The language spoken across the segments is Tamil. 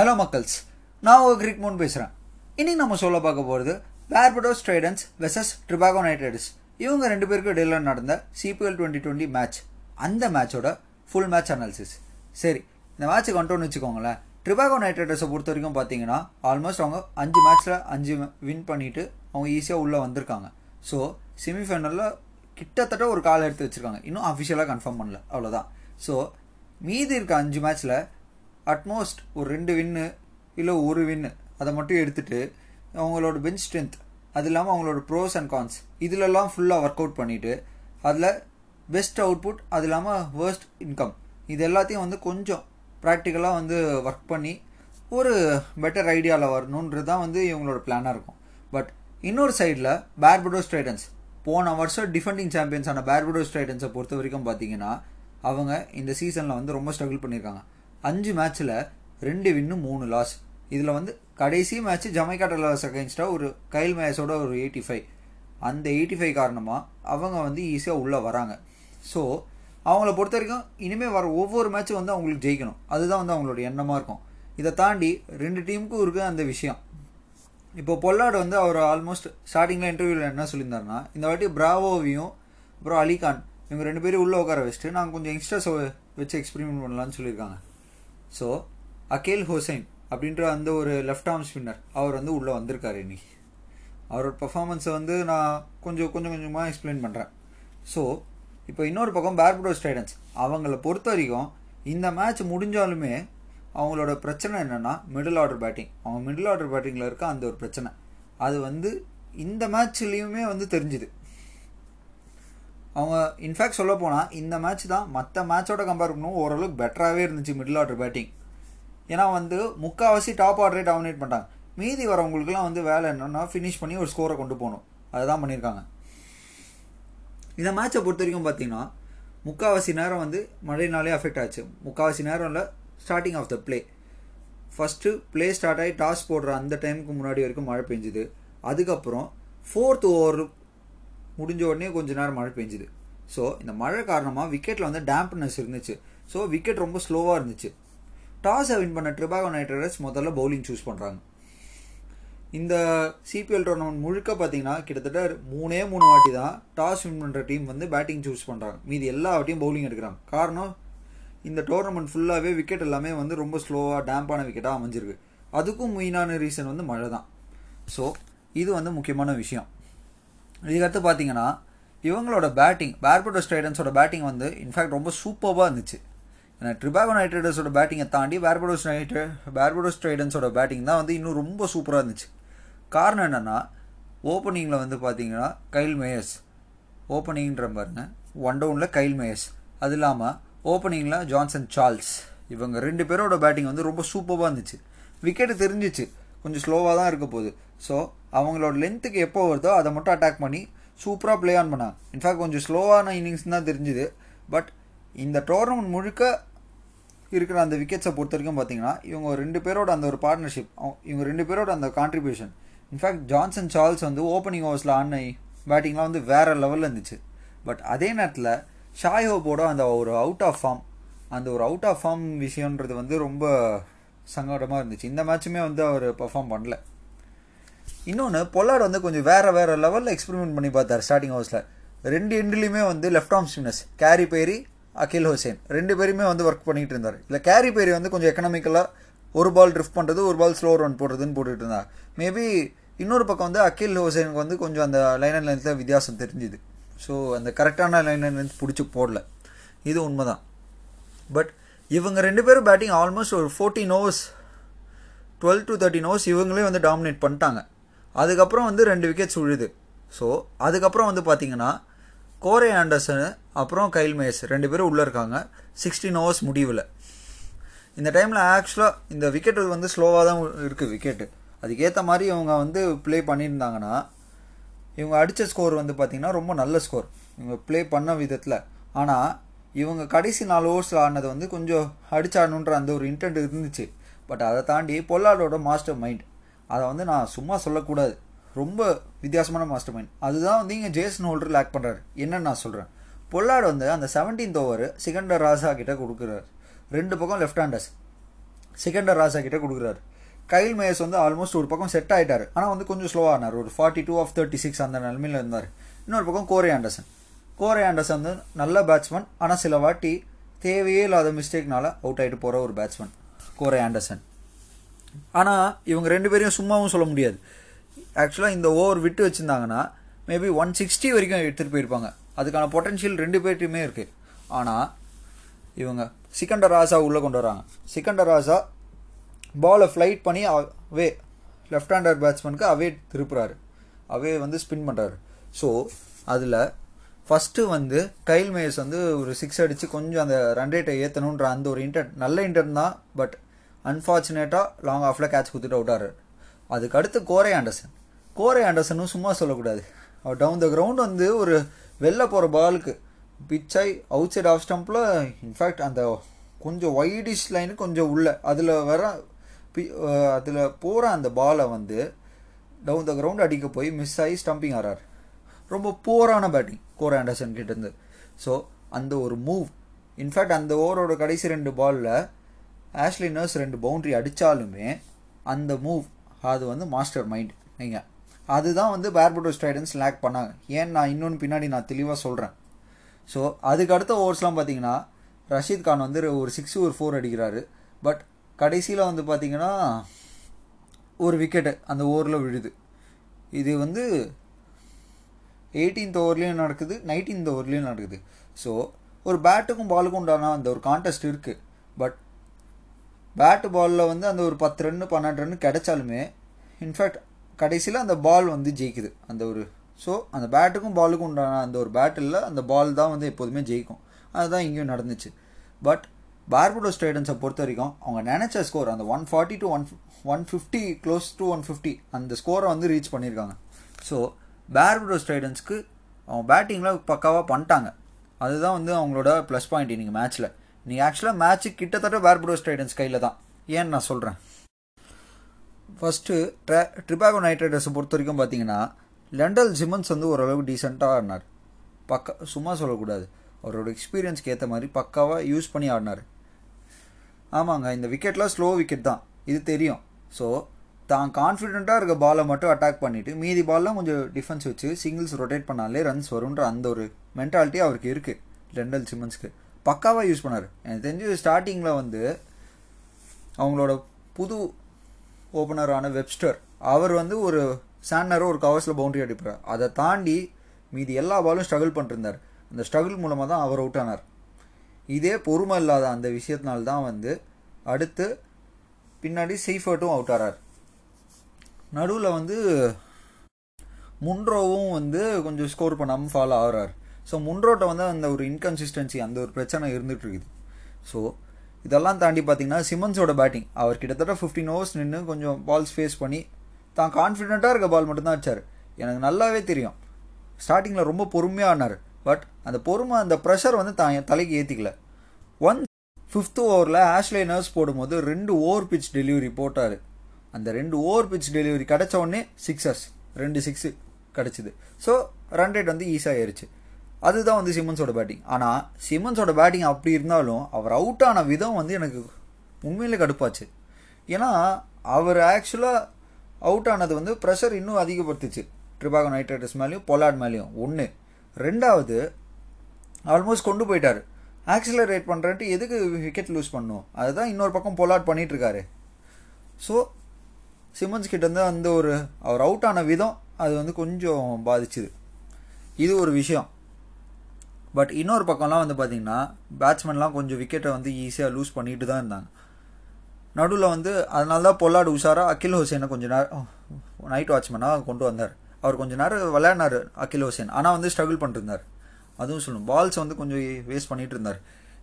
ஹலோ மக்கள்ஸ் நான் ஒரு கிரிக் மூன் பேசுகிறேன் இன்னைக்கு நம்ம சொல்ல பார்க்க போகிறது Barbados Tridents versus Trinbago Knight Riders இவங்க ரெண்டு பேருக்கும் இடையில நடந்த சிபிஎல் டுவெண்ட்டி டுவெண்ட்டி மேட்ச் அந்த மேட்சோட ஃபுல் மேட்ச் அனாலிசிஸ் சரி இந்த மேட்ச்சுக்கு வந்துட்டோன்னு வச்சுக்கோங்களேன். ட்ரிபாகோ நைட் ரைடர்ஸை பொறுத்த வரைக்கும் பார்த்தீங்கன்னா ஆல்மோஸ்ட் அவங்க அஞ்சு மேட்ச்சில் அஞ்சு வின் பண்ணிவிட்டு அவங்க ஈஸியாக உள்ளே வந்திருக்காங்க. ஸோ செமிஃபைனலில் கிட்டத்தட்ட ஒரு கால் எடுத்து வச்சுருக்காங்க. இன்னும் அஃபிஷியலாக கன்ஃபார்ம் பண்ணல. அவ்வளோதான் ஸோ மீதி இருக்க அஞ்சு மேட்ச்சில் அட்மோஸ்ட் ஒரு ரெண்டு வின்னு இல்லை ஒரு வின்னு அதை மட்டும் எடுத்துகிட்டு அவங்களோட பெஞ்ச் ஸ்ட்ரென்த் அது இல்லாமல் அவங்களோட ப்ரோஸ் அண்ட் கான்ஸ் இதிலெல்லாம் ஃபுல்லாக ஒர்க் அவுட் பண்ணிவிட்டு அதில் பெஸ்ட் அவுட்புட் அது இல்லாமல் வேர்ஸ்ட் இன்கம் இது எல்லாத்தையும் வந்து கொஞ்சம் ப்ராக்டிக்கலாக வந்து ஒர்க் பண்ணி ஒரு பெட்டர் ஐடியாவில் வரணுன்றது தான் வந்து இவங்களோட பிளானாக இருக்கும். பட் இன்னொரு சைடில் பேர்படோஸ் ட்ரைடன்ஸ் போன வருஷம் டிஃபெண்டிங் சாம்பியன்ஸான பேர்படோஸ் ட்ரைடன்ஸை பொறுத்த வரைக்கும் பார்த்தீங்கன்னா அவங்க இந்த சீசனில் வந்து ரொம்ப ஸ்ட்ரகிள் பண்ணியிருக்காங்க அஞ்சு மேட்ச்சில் ரெண்டு வின்னு மூணு லாஸ் இதில் வந்து கடைசி மேட்ச் ஜமைக்கா லாஸ் அகேன்ஸ்டாக ஒரு கைல் மேயஸோட ஒரு எயிட்டி ஃபைவ் அந்த எயிட்டி ஃபைவ் காரணமாக அவங்க வந்து ஈஸியாக உள்ளே வராங்க. ஸோ அவங்கள பொறுத்த வரைக்கும் இனிமேல் வர ஒவ்வொரு மேட்ச்சும் வந்து அவங்களுக்கு ஜெயிக்கணும். அதுதான் வந்து அவங்களோட எண்ணமாக இருக்கும். இதை தாண்டி ரெண்டு டீமுக்கும் இருக்குது அந்த விஷயம். இப்போ பொல்லாடு வந்து அவர் ஆல்மோஸ்ட் ஸ்டார்டிங்கில் இன்டர்வியூவில் என்ன சொல்லியிருந்தாருன்னா இந்த வாட்டி பிராவோவையும் அப்புறம் அலிகான் இவங்க ரெண்டு பேரும் உள்ளே உட்கார வச்சுட்டு நாங்கள் கொஞ்சம் யங்ஸ்டர்ஸ் வச்சு எக்ஸ்பெரிமெண்ட் பண்ணலான்னு சொல்லியிருக்காங்க. ஸோ அகேல் ஹுசைன் அப்படின்ற அந்த ஒரு லெஃப்ட் ஆர்ம் ஸ்பின்னர் அவர் வந்து உள்ளே வந்திருக்காரு இன்னைக்கு. அவரோட பர்ஃபார்மன்ஸை வந்து நான் கொஞ்சம் கொஞ்சம் கொஞ்சமாக எக்ஸ்பிளைன் பண்ணுறேன் ஸோ இப்போ இன்னொரு பக்கம் பேர்படோஸ் டைடன்ஸ் அவங்கள பொறுத்த வரைக்கும் இந்த மேட்ச் முடிஞ்சாலுமே அவங்களோட பிரச்சனை என்னென்னா மிடில் ஆர்டர் பேட்டிங் அவங்க மிடில் ஆர்டர் பேட்டிங்கில் இருக்க அந்த ஒரு பிரச்சனை. அது வந்து இந்த மேட்ச்லேயுமே வந்து தெரிஞ்சுது. அவங்க இன்ஃபேக்ட் சொல்ல போனால் இந்த மேட்ச் தான் மற்ற மேட்சோட கம்பேர் பண்ணும் ஓரளவுக்கு பெட்டராகவே இருந்துச்சு மிடில் ஆர்டர் பேட்டிங் ஏன்னா வந்து முக்கால்வாசி டாப் ஆர்டரே டாமினேட் பண்ணிட்டாங்க. மீதி வரவங்களுக்குலாம் வந்து வேலை என்னென்னா ஃபினிஷ் பண்ணி ஒரு ஸ்கோரை கொண்டு போகணும். அதுதான் பண்ணியிருக்காங்க. இந்த மேட்சை பொறுத்த வரைக்கும் பார்த்தீங்கன்னா முக்கால்வாசி நேரம் வந்து மழையினாலே அஃபெக்ட் ஆச்சு. முக்கால்வாசி நேரம் இல்லை starting of the play first play start ஆகி டாஸ் போடுற அந்த டைமுக்கு முன்னாடி வரைக்கும் மழை பெஞ்சுது. அதுக்கப்புறம் ஃபோர்த் ஓவர் முடிஞ்ச உடனே கொஞ்ச நேரம் மழை பெஞ்சுது. ஸோ இந்த மழை காரணமாக விக்கெட்டில் வந்து டேம்ப்னஸ் இருந்துச்சு. ஸோ விக்கெட் ரொம்ப ஸ்லோவாக இருந்துச்சு. டாஸை வின் பண்ண ட்ரிபாகோ நைட் ரைடர்ஸ் முதல்ல பவுலிங் சூஸ் பண்ணுறாங்க இந்த சிபிஎல் டோர்னமெண்ட் முழுக்க பார்த்தீங்கன்னா கிட்டத்தட்ட மூணே மூணு வாட்டி தான் டாஸ் வின் பண்ணுற டீம் வந்து பேட்டிங் சூஸ் பண்ணுறாங்க மீதி எல்லா வாட்டியும் பவுலிங் எடுக்கிறாங்க. காரணம் இந்த டோர்னமெண்ட் ஃபுல்லாகவே விக்கெட் எல்லாமே வந்து ரொம்ப ஸ்லோவாக டேம்பான விக்கெட்டாக அமைஞ்சிருக்கு. அதுக்கும் மெயினான ரீசன் வந்து மழை தான். ஸோ இது வந்து முக்கியமான விஷயம். இதுக்கடுத்து பார்த்தீங்கன்னா இவங்களோட பேட்டிங் பேர்படோஸ் ட்ரைடன்ஸோட பேட்டிங் வந்து இன்ஃபேக்ட் ரொம்ப சூப்பராக இருந்துச்சு. ஏன்னா ட்ரிபாகோ நைட் ரைடர்ஸோட பேட்டிங்கை தாண்டி பேர்படோஸ் நைட் பேர்படோஸ் ட்ரைடன்ஸோட பேட்டிங் தான் வந்து இன்னும் ரொம்ப சூப்பராக இருந்துச்சு. காரணம் என்னென்னா ஓப்பனிங்கில் வந்து பார்த்தீங்கன்னா கைல் மேயர்ஸ் ஓப்பனிங்கிற பாருங்க. ஒன் டவுனில் கைல் மேயர்ஸ் அது இல்லாமல் ஓப்பனிங்கில் ஜான்சன் சார்ல்ஸ் இவங்க ரெண்டு பேரோட பேட்டிங் வந்து ரொம்ப சூப்பராக இருந்துச்சு. விக்கெட்டு தெரிஞ்சிச்சு. கொஞ்சம் ஸ்லோவாக தான் இருக்க போகுது. ஸோ அவங்களோட லென்த்துக்கு எப்போ வருதோ அதை மட்டும் அட்டாக் பண்ணி சூப்பராக ப்ளே ஆன் பண்ணாங்க இன்ஃபேக்ட் கொஞ்சம் ஸ்லோவான இன்னிங்ஸ் தான் தெரிஞ்சுது. பட் இந்த டோர்னமெண்ட் முழுக்க இருக்கிற அந்த விக்கெட்ஸை பொறுத்த வரைக்கும் பார்த்தீங்கன்னா இவங்க ரெண்டு பேரோட அந்த ஒரு பார்ட்னர்ஷிப் இவங்க ரெண்டு பேரோட அந்த contribution in fact Johnson Charles வந்து ஓப்பனிங் ஓவர்ஸில் ஆன பேட்டிங்லாம் வந்து வேறு லெவலில் இருந்துச்சு. பட் அதே நேரத்தில் ஷாய் ஹோப்போட அந்த ஒரு அவுட் ஆஃப் ஃபார்ம் அந்த ஒரு அவுட் ஆஃப் ஃபார்ம் விஷயன்றது வந்து ரொம்ப சங்கடமாக இருந்துச்சு. இந்த மேட்சுமே வந்து அவர் பர்ஃபார்ம் பண்ணல. இன்னொன்று பொல்லாட் வந்து கொஞ்சம் வேறு வேறு லெவலில் எக்ஸ்பெரிமெண்ட் பண்ணி பார்த்தார் ஸ்டார்டிங் ஹவுஸில் ரெண்டு எண்ட்லேயுமே வந்து லெஃப்ட் ஆர்ம் ஸ்பின்னர்ஸ் கேரி பேரி அகில் ஹுசேன் ரெண்டு பேருமே வந்து ஒர்க் பண்ணிகிட்டு இருந்தார். இல்லை கேரி பேரி வந்து கொஞ்சம் எக்கனாமிக்கலாக ஒரு பால் ட்ரிஃப்ட் பண்ணுறது ஒரு பால் ஸ்லோ ரன் போடுறதுன்னு போட்டுட்டு இருந்தார். மேபி இன்னொரு பக்கம் வந்து அகில் ஹுசேனுக்கு வந்து கொஞ்சம் அந்த லைன் அண்ட் லென்த்தில் வித்தியாசம் தெரிஞ்சுது. ஸோ அந்த கரெக்டான லைன் அண்ட் லென்த் பிடிச்சி போடல. இது உண்மை தான் பட் இவங்க ரெண்டு பேரும் பேட்டிங் ஆல்மோஸ்ட் ஒரு fourteen overs twelve to thirteen overs இவங்களே வந்து டாமினேட் பண்ணிட்டாங்க. அதுக்கப்புறம் வந்து ரெண்டு விக்கெட்ஸ் சுழுது ஸோ அதுக்கப்புறம் வந்து பார்த்தீங்கன்னா கோரே ஆண்டர்சனு அப்புறம் கைல் மேஸ் ரெண்டு பேரும் உள்ளே இருக்காங்க. சிக்ஸ்டீன் ஓவர்ஸ் முடிவில். இந்த டைமில் ஆக்சுவலாக இந்த விக்கெட் வந்து ஸ்லோவாக தான் இருக்குது விக்கெட்டு அதுக்கேற்ற மாதிரி இவங்க வந்து ப்ளே பண்ணியிருந்தாங்கன்னா இவங்க அடித்த ஸ்கோர் வந்து பார்த்திங்கன்னா ரொம்ப நல்ல ஸ்கோர் இவங்க ப்ளே பண்ண விதத்தில். ஆனால் இவங்க கடைசி நாலு ஓவர்ஸில் ஆடினது வந்து கொஞ்சம் அடிச்சாடணுன்ற அந்த ஒரு இன்டென்ட் இருந்துச்சு. பட் அதை தாண்டி பொல்லாடோட மாஸ்டர் மைண்ட் அதை வந்து நான் சும்மா சொல்லக்கூடாது. ரொம்ப வித்தியாசமான மாஸ்டர் மைண்ட் அதுதான் வந்து இங்கே ஜேசன் ஹோல்டர் லேக் பண்ணுறாரு என்னன்னு நான் சொல்கிறேன் பொல்லாடு வந்து அந்த செவன்டீன்த் ஓவர் சிகண்டர் ராசா கிட்ட கொடுக்குறாரு. ரெண்டு பக்கம் லெஃப்ட் ஹேண்டர்ஸ் செகண்டர் ராசா கிட்ட கொடுக்குறாரு. கைல் மேயர்ஸ் வந்து ஆல்மோஸ்ட் ஒரு பக்கம் செட் ஆகிட்டார் ஆனால் வந்து கொஞ்சம் ஸ்லோவாக ஆனார். ஒரு forty two of thirty six அந்த நிலமையில இருந்தார். இன்னொரு பக்கம் கோரே ஆண்டர்சன் கோரே ஆண்டர்சன் வந்து நல்ல பேட்ஸ்மேன் ஆனால் சில வாட்டி தேவையே இல்லாத மிஸ்டேக்னால அவுட் ஆகிட்டு போகிற ஒரு பேட்ஸ்மேன் கோரே ஆண்டர்சன் ஆனால் இவங்க ரெண்டு பேரையும் சும்மாவும் சொல்ல முடியாது. ஆக்சுவலாக இந்த ஓவர் விட்டு வச்சுருந்தாங்கன்னா மேபி ஒன் சிக்ஸ்டி வரைக்கும் எடுத்துகிட்டு போயிருப்பாங்க. அதுக்கான பொட்டன்ஷியல் ரெண்டு பேர்ட்டையுமே இருக்குது ஆனால் இவங்க சிக்கண்டர் ராசா உள்ளே கொண்டு வராங்க. சிக்கண்டர் ராசா பாலை ஃப்ளைட் பண்ணி அவே லெஃப்ட் ஹேண்டர் பேட்ஸ்மேனுக்கு அவே திருப்புறாரு. அவே வந்து ஸ்பின் பண்ணுறாரு ஸோ அதில் ஃபஸ்ட்டு வந்து கைல் மேயர்ஸ் வந்து ஒரு சிக்ஸ் அடித்து கொஞ்சம் அந்த ரன் ரேட்டை ஏற்றணுன்ற அந்த ஒரு இன்டர் நல்ல இன்டர்ன் தான் பட் அன்ஃபார்ச்சுனேட்டாக லாங் ஆஃபில் கேட்ச் கொடுத்துட்டு அவுட்டாரு அதுக்கு அடுத்து கோரே ஆண்டர்சன். கோரே ஆண்டர்சனும் சும்மா சொல்லக்கூடாது. அவர் டவுன் த கிரவுண்ட் வந்து ஒரு வெளில போகிற பாலுக்கு பிச்சை அவுட் சைட் ஆஃப் ஸ்டம்பில் இன்ஃபேக்ட் அந்த கொஞ்சம் ஒயிடிஷ் லைனு கொஞ்சம் உள்ள அதில் வர பி அதில் போகிற அந்த பாலை வந்து டவுன் த கிரவுண்ட் அடிக்க போய் மிஸ் ஆகி ஸ்டம்பிங் ஆறார். ரொம்ப போரான பேட்டிங் கோர் ஆண்டர்சன் கிட்டேருந்து. ஸோ அந்த ஒரு மூவ் இன்ஃபேக்ட் அந்த ஓவரோட கடைசி ரெண்டு பாலில் ஆஷ்லி நர்ஸ் ரெண்டு பவுண்ட்ரி அடித்தாலுமே அந்த மூவ் அது வந்து மாஸ்டர் மைண்ட் நீங்கள் அதுதான் வந்து பேர்புட்டோ ஸ்டைடன்ஸ் லேக் பண்ணாங்க. ஏன் நான் இன்னொன்று பின்னாடி நான் தெளிவாக சொல்கிறேன் ஸோ அதுக்கு அடுத்த ஓவர்ஸ்லாம் பார்த்தீங்கன்னா ரஷீத் கான் வந்து ஒரு சிக்ஸ் ஒரு ஃபோர் அடிக்கிறாரு. பட் கடைசியில் வந்து பார்த்திங்கன்னா ஒரு விக்கெட்டு அந்த ஓவரில் விழுது. இது வந்து எயிட்டீன்த் ஓவர்லேயும் நடக்குது நைன்டீன்த் ஓவர்லேயும் நடக்குது. ஸோ ஒரு பேட்டுக்கும் பாலுக்கும் உண்டான அந்த ஒரு கான்டெஸ்ட் இருக்குது பட் பேட்டு பாலில் வந்து அந்த ஒரு பத்து ரன்னு பன்னெண்டு ரன்னு கிடைச்சாலுமே இன்ஃபேக்ட் கடைசியில் அந்த பால் வந்து ஜெயிக்குது. அந்த ஒரு ஸோ அந்த பேட்டுக்கும் பாலுக்கும் உண்டான அந்த ஒரு பேட்டில் அந்த பால் தான் வந்து எப்போதுமே ஜெயிக்கும். அதுதான் இங்கேயும் நடந்துச்சு. பட் பார்புடோ ஸ்டேடன்ஸை பொறுத்த வரைக்கும் அவங்க நினச்ச ஸ்கோர் அந்த one forty to one one fifty close to one fifty அந்த ஸ்கோரை வந்து ரீச் பண்ணியிருக்காங்க. ஸோ பார்புடோ ஸ்டைடன்ஸ்க்கு அவங்க பேட்டிங்கில் பக்காவாக பண்ணிட்டாங்க. அதுதான் வந்து அவங்களோட ப்ளஸ் பாயிண்ட் இன்றைக்கி மேட்ச்சில் நீ ஆக்சுவலாக மேட்ச்சு கிட்டத்தட்ட பார்புடோ டைடன்ஸ் கையில் தான். ஏன்னு நான் சொல்கிறேன் ஃபஸ்ட்டு ட்ரா ட்ரிபாகோ நைட் ரைடர்ஸை பொறுத்த வரைக்கும் பார்த்தீங்கன்னா லெண்டல் ஜிமன்ஸ் வந்து ஓரளவுக்கு டீசெண்டாக ஆடினார். பக்கா சும்மா சொல்லக்கூடாது. அவரோட எக்ஸ்பீரியன்ஸ்க்கு ஏற்ற மாதிரி பக்காவாக யூஸ் பண்ணி ஆடினார். ஆமாங்க இந்த விக்கெட்லாம் ஸ்லோ விக்கெட் தான். இது தெரியும். ஸோ தான் கான்ஃபிடெண்ட்டாக இருக்க பாலை மட்டும் அட்டாக் பண்ணிவிட்டு மீதி பால்லாம் கொஞ்சம் டிஃபென்ஸ் வச்சு சிங்கிள்ஸ் ரொட்டேட் பண்ணாலே ரன்ஸ் வரும்ன்ற அந்த ஒரு மென்டாலிட்டி அவருக்கு இருக்குது லெண்டல் சிமன்ஸ்க்கு பக்காவாக யூஸ் பண்ணார். எனக்கு தெரிஞ்சு ஸ்டார்டிங்கில் வந்து அவங்களோட புது ஓப்பனரான வெப்ஸ்டர் அவர் வந்து ஒரு சான்னரோ ஒரு கவர்ஸில் பவுண்டரி அடிப்பார். அதை தாண்டி மீதி எல்லா பாலும் ஸ்ட்ரகிள் பண்ணிருந்தார். அந்த ஸ்ட்ரகிள் மூலமாக தான் அவர் அவுட் ஆனார். இதே பொறுமை இல்லாத அந்த விஷயத்தினால தான் வந்து அடுத்து பின்னாடி சீஃபர்ட்டும் அவுட் ஆறார். நடுவில் வந்து முன்ரோவும் வந்து கொஞ்சம் ஸ்கோர் பண்ணாமல் ஃபாலோ ஆகிறார். ஸோ முன்ரோட்டை வந்து அந்த ஒரு இன்கன்சிஸ்டன்சி அந்த ஒரு பிரச்சனை இருந்துகிட்டு இருக்குது ஸோ இதெல்லாம் தாண்டி பார்த்தீங்கன்னா சிமன்ஸோட பேட்டிங் அவர் கிட்டத்தட்ட ஃபிஃப்டீன் ஓவர்ஸ் நின்று கொஞ்சம் பால்ஸ் ஃபேஸ் பண்ணி தான் கான்ஃபிடென்ட்டாக இருக்க பால் மட்டும்தான் அடிச்சார். எனக்கு நல்லாவே தெரியும். ஸ்டார்டிங்கில் ரொம்ப பொறுமையாக ஆனார். பட் அந்த பொறுமை அந்த ப்ரெஷர் வந்து தான் என் தலைக்கு ஏற்றிக்கல ஒன் ஃபிஃப்த் ஓவரில் ஆஷ்லே நர்ஸ் போடும்போது ரெண்டு ஓவர் பிச் டெலிவரி போட்டார். அந்த ரெண்டு ஓவர் பிச் டெலிவரி கிடச்ச உடனே சிக்ஸஸ் ரெண்டு சிக்ஸு கிடச்சிது. ஸோ ரன் ரேட் வந்து ஈஸியாகிருச்சு அதுதான் வந்து சிமன்ஸோட பேட்டிங் ஆனால் சிமன்ஸோட பேட்டிங் அப்படி இருந்தாலும் அவர் அவுட் ஆன விதம் வந்து எனக்கு உண்மையிலே கடுப்பாச்சு. ஏன்னா அவர் ஆக்சுவலாக அவுட் ஆனது வந்து ப்ரெஷர் இன்னும் அதிகப்படுத்துச்சு. ட்ரிபாகோ நைட் ரைடர்ஸ் மேலேயும் பொலாட் மேலேயும். ஒன்று ரெண்டாவது ஆல்மோஸ்ட் கொண்டு போயிட்டார். ஆக்சிலரேட் பண்ணுறன்ட்டு எதுக்கு விக்கெட் லூஸ் பண்ணும்? அதுதான் இன்னொரு பக்கம் பொலாட் பண்ணிகிட்ருக்காரு ஸோ சிமன்ஸ் கிட்டேருந்து அந்த ஒரு அவர் அவுட் ஆன விதம் அது வந்து கொஞ்சம் பாதிச்சுது. இது ஒரு விஷயம். பட் இன்னொரு பக்கம்லாம் வந்து பார்த்திங்கன்னா பேட்ஸ்மேன்லாம் கொஞ்சம் விக்கெட்டை வந்து ஈஸியாக லூஸ் பண்ணிட்டு தான் இருந்தாங்க. நடுவில் வந்து அதனால தான் பொல்லாடு உஷாராக அகில் ஹுசேனை கொஞ்சம் நேரம் நைட் வாட்ச்மேனாக கொண்டு வந்தார். அவர் கொஞ்சம் நேரம் விளையாடினார் அகில் ஹுசேன். ஆனால் வந்து ஸ்ட்ரகிள் பண்ணிருந்தார். அதுவும் சொல்லணும். பால்ஸ் வந்து கொஞ்சம் வேஸ்ட் பண்ணிட்டு இருந்தார்.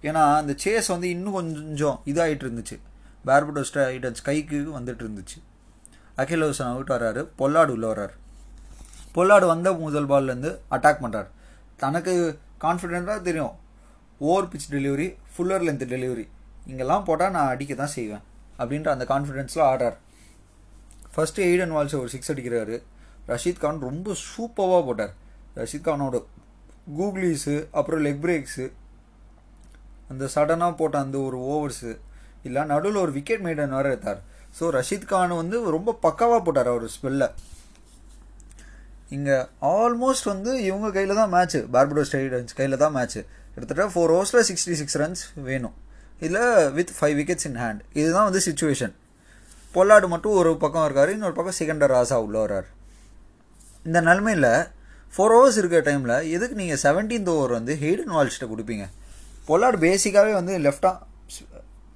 ஏன்னா அந்த சேஸ் வந்து இன்னும் கொஞ்சம் இதாகிட்டு இருந்துச்சு. பேர்புட்டோ ஸ்டைடன்ஸ் கைக்கு வந்துட்டு இருந்துச்சு. அகில் ஹுசேன் அவுட் வர்றாரு பொல்லாடு உள்ளே வர்றாரு. பொல்லாடு வந்த முதல் பால்லேருந்து அட்டாக் பண்ணுறார் தனக்கு கான்ஃபிடென்ட்டாக தெரியும். Over pitch delivery fuller length delivery இங்கெல்லாம் போட்டால் நான் அடிக்க தான் செய்வேன் அப்படின்ற அந்த கான்ஃபிடென்ஸில் ஆடுறார். ஃபஸ்ட்டு எய்டன் வால்ஸ் ஒரு சிக்ஸ் அடிக்கிறாரு. ரஷீத் கான் ரொம்ப சூப்பராக போட்டார். ரஷீத் கானோட கூகுளிஸு அப்புறம் லெக் பிரேக்ஸு அந்த சடனாக போட்ட அந்த ஒரு ஓவர்ஸு இல்லை நடுவில் ஒரு விக்கெட் மெய்டன் வேறு எடுத்தார். ஸோ ரஷீத் கான் வந்து ரொம்ப பக்காவாக போட்டார் அவர் ஸ்பெல்ல இங்கே ஆல்மோஸ்ட் வந்து இவங்க கையில் தான் மேட்ச்சு பார்படோ ஸ்டைடன்ஸ் கையில் தான் மேட்ச்சு கிட்டத்தட்ட ஃபோர் ஓவர்ஸில் சிக்ஸ்டி சிக்ஸ் ரன்ஸ் வேணும். இதில் with five wickets in hand இதுதான் வந்து சுச்சுவேஷன் பொல்லாடு மட்டும் ஒரு பக்கம் இருக்கார் இன்னொரு பக்கம் செகண்டர் ராசா உள்ள வர்றார். இந்த நிலமையில் ஃபோர் ஹவர்ஸ் இருக்கிற டைமில் எதுக்கு நீங்கள் செவன்டீன்த் ஓவர் வந்து ஹெய்டன் வால்ஸ்ட்டை கொடுப்பீங்க? பொல்லாடு பேசிக்காகவே வந்து லெஃப்டாக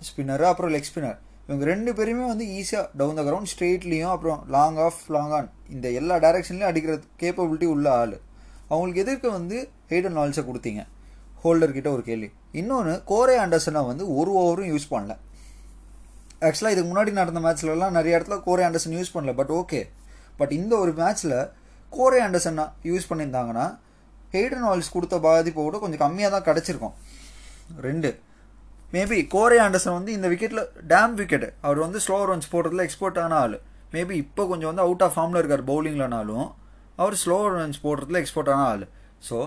ஸ்பின்னர் அப்புறம் லெக் ஸ்பின்னர் இவங்க ரெண்டு பேருமே வந்து ஈஸியாக டவுன் த கிரவுண்ட் ஸ்ட்ரெயிட்லேயும் அப்புறம் லாங் ஆஃப் லாங் ஆன் இந்த எல்லா டைரக்ஷன்லையும் அடிக்கிற கேப்பபிலிட்டி உள்ள ஆள். அவங்களுக்கு எதிர்க்க வந்து ஹெய்டன் வால்ஸை கொடுத்தீங்க. ஹோல்டர்கிட்ட ஒரு கேள்வி. இன்னொன்று கோரே ஆண்டர்சனை வந்து ஒரு ஓவரும் யூஸ் பண்ணல. ஆக்சுவலாக இதுக்கு முன்னாடி நடந்த மேட்ச்லலாம் நிறைய இடத்துல கோரே ஆண்டர்சன் யூஸ் பண்ணல பட் ஓகே பட் இந்த ஒரு மேட்ச்சில் கோரே ஆண்டர்சன் யூஸ் பண்ணியிருந்தாங்கன்னா ஹெய்டன் வால்ஸ் கொடுத்த பாதிப்பை விட கொஞ்சம் கம்மியாக தான் கிடச்சிருக்கும். ரெண்டு மேபி கோரே ஆண்டர்சன் வந்து இந்த விக்கெட்டில் டேம் விக்கெட் அவர் வந்து ஸ்லோ ரன்ஸ் போடுறதுல எக்ஸ்போர்ட் ஆன ஆள். மேபி இப்போ கொஞ்சம் வந்து அவுட் ஆஃப் ஃபார்மில் இருக்கார் பவுலிங்லனாலும் அவர் ஸ்லோ ரன்ஸ் போடுறதுல எக்ஸ்போர்ட் ஆன ஆள். ஸோ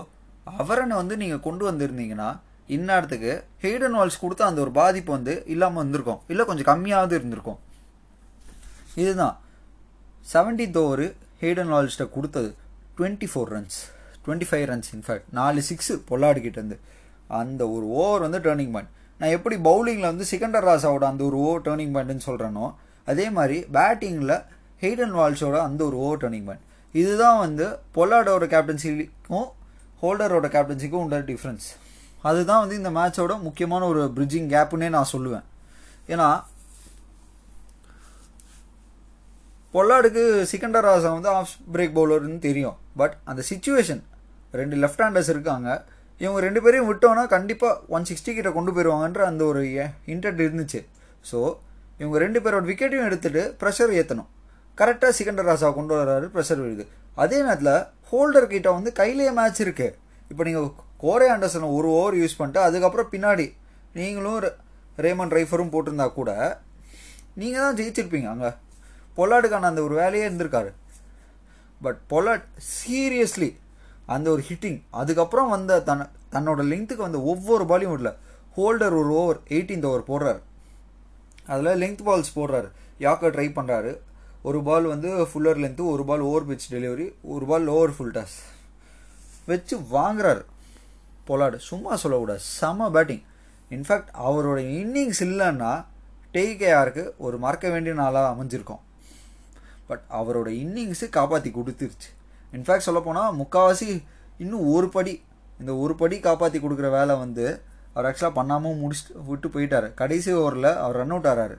அவரனை வந்து நீங்கள் கொண்டு வந்திருந்தீங்கன்னா இந்நேரத்துக்கு ஹெய்டன் வால்ஸ் கொடுத்த அந்த ஒரு பாதிப்பு வந்து இல்லாமல் வந்திருக்கும். இல்லை கொஞ்சம் கம்மியாவது இருந்திருக்கும். இதுதான். செவன்டீன்த் ஓவர் ஹெய்டன் வால்ஸ்ட்டை கொடுத்தது. Twenty four runs twenty five runs in fact நாலு சிக்ஸு பொல்லாடிக்கிட்டேருந்து அந்த ஒரு ஓவர் வந்து டேர்னிங் பாயிண்ட் நான் எப்படி பவுலிங்கில் வந்து சிக்கண்டர் ராசாவோட அந்த ஒரு ஓவர் டேர்னிங் பாயிண்ட்னு சொல்கிறேனோ அதே மாதிரி பேட்டிங்கில் ஹெய்டன் வால்ஸோட அந்த ஒரு ஓவர் டேர்னிங் பாயிண்ட் இதுதான் வந்து பொல்லாடோட கேப்டன்சிக்கும் ஹோல்டரோட கேப்டன்சிக்கும் உள்ள டிஃப்ரென்ஸ் அதுதான் வந்து இந்த மேட்சோட முக்கியமான ஒரு பிரிட்ஜிங் கேப்புன்னே நான் சொல்லுவேன். ஏன்னா பொல்லாடுக்கு சிக்கண்டர் ராசா வந்து ஆஃப் பிரேக் பவுலர்னு தெரியும். பட் அந்த சுச்சுவேஷன் ரெண்டு லெஃப்ட் ஹேண்டர்ஸ் இருக்காங்க. இவங்க ரெண்டு பேரையும் விட்டோன்னா கண்டிப்பாக ஒன் சிக்ஸ்டி கிட்ட கொண்டு போயிடுவாங்கன்ற அந்த ஒரு இன்டென்ட் இருந்துச்சு. ஸோ இவங்க ரெண்டு பேரோட விக்கெட்டையும் எடுத்துகிட்டு ப்ரெஷர் ஏற்றணும் கரெக்டாக சிக்கண்டர் ராசா கொண்டு வர்றாரு ப்ரெஷர் விழுது. அதே நேரத்தில் ஹோல்டர் கிட்ட வந்து கையிலேயே மேட்ச் இருக்குது இப்போ நீங்கள் கோரே ஆண்டர்சனை ஒரு ஓவர் யூஸ் பண்ணிட்டு அதுக்கப்புறம் பின்னாடி நீங்களும் ரேமன் ரைஃபரும் போட்டிருந்தா கூட நீங்கள் தான் ஜெயிச்சிருப்பீங்க அங்கே. பொல்லாடுக்கான அந்த ஒரு வேலையே இருந்திருக்காரு. பட் பொல்லாட் சீரியஸ்லி அந்த ஒரு ஹிட்டிங் அதுக்கப்புறம் வந்த தன் தன்னோட லெங்த்துக்கு வந்த ஒவ்வொரு பாலையும் விடல ஹோல்டர் ஒரு ஓவர் எயிட்டீன்த் ஓவர் போடுறாரு. அதில் லெங்க் பால்ஸ் போடுறாரு. யாக்கர் ட்ரை பண்ணுறாரு ஒரு பால் வந்து ஃபுல்லர் லென்த்து ஒரு பால் ஓவர் பிச் டெலிவரி ஒரு பால் லோவர் ஃபுல் டாஸ் வச்சு வாங்குறாரு. பொலாடு. சும்மா சொல்லக்கூடாது. செம பேட்டிங் இன்ஃபேக்ட் அவரோட இன்னிங்ஸ் இல்லைன்னா டெய்கேஆருக்கு ஒரு மறக்க வேண்டிய நாளாக அமைஞ்சிருக்கும். பட் அவரோட இன்னிங்ஸு காப்பாற்றி கொடுத்துருச்சு. இன்ஃபேக்ட் சொல்லப்போனால் முக்கால்வாசி இன்னும் ஒரு படி இந்த ஒரு படி காப்பாற்றி கொடுக்குற வேலை வந்து அவர் ஆக்சுவலாக பண்ணாமல் முடிச்சுட்டு விட்டு போயிட்டார். கடைசி ஓவரில் அவர் ரன் அவுட் ஆறாரு.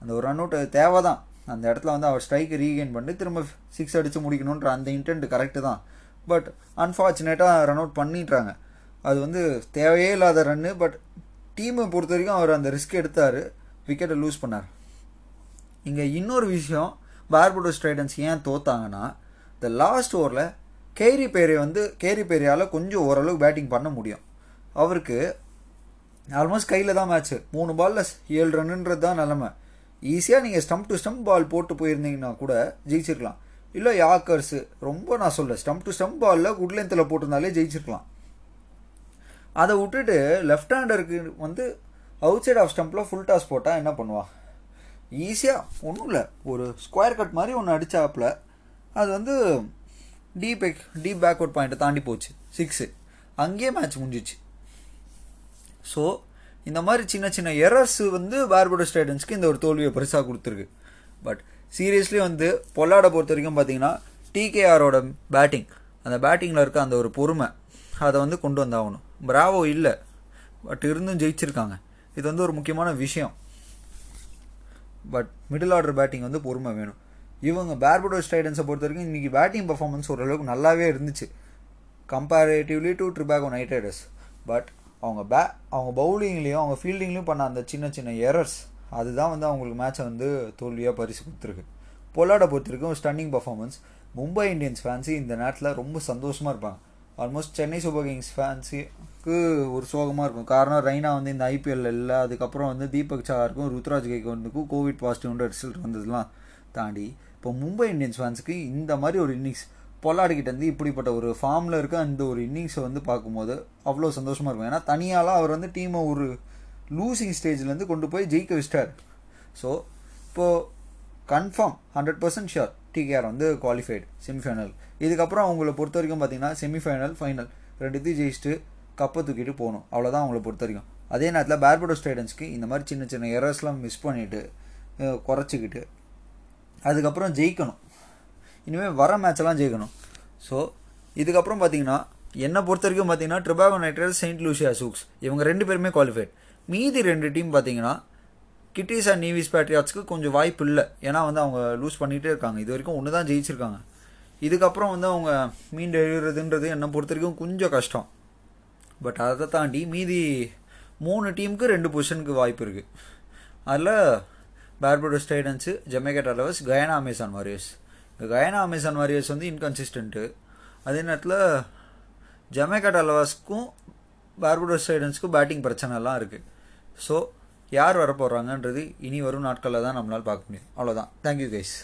அந்த ஒரு ரன் அவுட் தேவை தான் அந்த இடத்துல வந்து அவர் ஸ்ட்ரைக்கு ரீகெயின் பண்ணி திரும்ப சிக்ஸ் அடித்து முடிக்கணுன்ற அந்த இன்டென்ட் கரெக்டு தான். பட் அன்ஃபார்ச்சுனேட்டாக ரன் அவுட் பண்ணிட்டாங்க. அது வந்து தேவையே இல்லாத ரன்னு பட் டீமை பொறுத்த வரைக்கும் அவர் அந்த ரிஸ்க் எடுத்தார். விக்கெட்டை லூஸ் பண்ணார். இங்கே இன்னொரு விஷயம் பார்படோ ஸ்ட்ரைடன்ஸ் ஏன் தோத்தாங்கன்னா இந்த லாஸ்ட் ஓவரில் கேரி பேரை வந்து கேரி பேரியால் கொஞ்சம் ஓரளவுக்கு பேட்டிங் பண்ண முடியும். அவருக்கு ஆல்மோஸ்ட் கையில் தான் மேட்ச்சு மூணு பாலில் ஏழு ரன்னுன்றது தான் நிலமை. ஈஸியாக நீங்கள் ஸ்டம்ப் டு ஸ்டம்ப் பால் போட்டு போயிருந்தீங்கன்னா கூட ஜெயிச்சிருக்கலாம். இல்லை யாக்கர்ஸு ரொம்ப நான் சொல்ல ஸ்டம்ப் டு ஸ்டம்ப் பாலில் குட் லென்த்தில் போட்டிருந்தாலே ஜெயிச்சிருக்கலாம். அதை விட்டுட்டு லெஃப்ட் ஹேண்டருக்கு வந்து அவுட் சைட் ஆஃப் ஸ்டம்பில் ஃபுல் டாஸ் போட்டால் என்ன பண்ணுவாள் ஈஸியாக ஒன்றும் இல்லை. ஒரு ஸ்கொயர் கட் மாதிரி ஒன்று அடித்தாப்பில் அது வந்து டீப் எக் டீப் பேக்வர்ட் பாயிண்ட்டை தாண்டி போச்சு. சிக்ஸு அங்கேயே மேட்ச் முடிஞ்சிச்சு. ஸோ இந்த மாதிரி சின்ன சின்ன எரர்ஸ் வந்து பார்படோ ஸ்டேடன்ஸ்க்கு இந்த ஒரு தோல்வியை பெருசாக கொடுத்துருக்கு. பட் சீரியஸ்லி வந்து பொல்லாட பொறுத்த வரைக்கும் பார்த்தீங்கன்னா டிகேஆரோட பேட்டிங் அந்த பேட்டிங்கில் இருக்க அந்த ஒரு பொறுமை அதை வந்து கொண்டு வந்தாகணும். பிராவோ இல்லை. பட் இருந்தும் ஜெயிச்சிருக்காங்க. இது வந்து ஒரு முக்கியமான விஷயம். பட் மிடில் ஆர்டர் பேட்டிங் வந்து பொறுமை வேணும். இவங்க பார்படோ ஸ்டைடன்ஸை பொறுத்த வரைக்கும் இன்றைக்கி பேட்டிங் பர்ஃபார்மன்ஸ் ஓரளவுக்கு நல்லாவே இருந்துச்சு. Comparatively to Trinbago Knight Riders but அவங்க பே அவங்க பவுலிங்லேயும் அவங்க ஃபீல்டிங்லேயும் பண்ண அந்த சின்ன சின்ன எரர்ஸ் அதுதான் வந்து அவங்களுக்கு மேட்சை வந்து தோல்வியாக பரிசு கொடுத்துருக்கு. பொல்லாடை பொறுத்த வரைக்கும் stunning performance Mumbai Indians fans இந்த நேரத்தில் ரொம்ப சந்தோஷமாக இருப்பாங்க. ஆல்மோஸ்ட் சென்னை சூப்பர் கிங்ஸ் ஃபேன்ஸுக்கு ஒரு சோகமாக இருக்கும். காரணம் ரெய்னா வந்து இந்த ஐபிஎல் இல்லை அதுக்கப்புறம் வந்து தீபக் சாருக்கும் ருத்ராஜ் கைகோண்டுக்கும் கோவிட் பாசிட்டிவ்ன்ற ரிசல்ட் வந்ததுலாம் தாண்டி இப்போ மும்பை இந்தியன்ஸ் ஃபேன்ஸுக்கு இந்த மாதிரி ஒரு இன்னிங்ஸ் பொல்லாடிக்கிட்ட இருந்து இப்படிப்பட்ட ஒரு ஃபார்மில் இருக்க அந்த ஒரு இன்னிங்ஸை வந்து பார்க்கும்போது அவ்வளோ சந்தோஷமாக இருக்கும். ஏன்னா தனியாலாம் அவர் வந்து டீமை ஒரு லூசிங் ஸ்டேஜ்லேருந்து கொண்டு போய் ஜெயிக்க வச்சிட்டார். ஸோ இப்போது confirm hundred percent sure TKR வந்து குவாலிஃபைடு செமிஃபைனல் இதுக்கப்புறம் அவங்கள பொறுத்த வரைக்கும் பார்த்தீங்கன்னா செமிஃபைனல் ஃபைனல் ரெண்டுத்தையும் ஜெயிச்சுட்டு கப்பை தூக்கிட்டு போகணும். அவ்வளோதான் அவங்கள பொறுத்த வரைக்கும் அதே நேரத்தில் பேர்படோ ஸ்டேடன்ஸ்க்கு இந்த மாதிரி சின்ன சின்ன எரர்ஸ்லாம் மிஸ் பண்ணிவிட்டு குறைச்சிக்கிட்டு அதுக்கப்புறம் ஜெயிக்கணும். இனிமேல் வர மேட்செல்லாம் ஜெயிக்கணும். ஸோ இதுக்கப்புறம் பார்த்தீங்கன்னா என்னை பொறுத்த வரைக்கும் பார்த்தீங்கன்னா Trinbago Knight Riders Saint Lucia Zouks இவங்க ரெண்டு பேருமே குவாலிஃபைட் மீதி ரெண்டு டீம் பார்த்தீங்கன்னா கிட்டிஸ் அண்ட் நீவிஸ் பேட்ரியாட்ஸ்க்கு கொஞ்சம் வாய்ப்பு இல்லை. ஏன்னா வந்து அவங்க லூஸ் பண்ணிகிட்டே இருக்காங்க. இது வரைக்கும் ஒன்று தான் ஜெயிச்சிருக்காங்க. இதுக்கப்புறம் வந்து அவங்க மீண்டு எழுதுன்றது என்னை பொறுத்த வரைக்கும் கொஞ்சம் கஷ்டம். பட் அதை தாண்டி மீதி மூணு டீமுக்கு ரெண்டு பொசிஷனுக்கு வாய்ப்பு இருக்குது அதில் Barbados Tridents Jamaica Tallawahs Guyana Amazon Warriors Guyana Amazon Warriors வந்து இன்கன்சிஸ்டண்ட்டு அதே நேரத்தில் ஜமேகா டலவர்ஸ்க்கும் பார்படோஸ் ஸ்டைடன்ஸ்க்கும் பேட்டிங் பிரச்சனைலாம் இருக்குது ஸோ யார் வர போகிறாங்கன்றது இனி வரும் நாட்களில் தான் நம்மளால் பார்க்க முடியும். அவ்வளோதான் தேங்க்யூ கைஸ்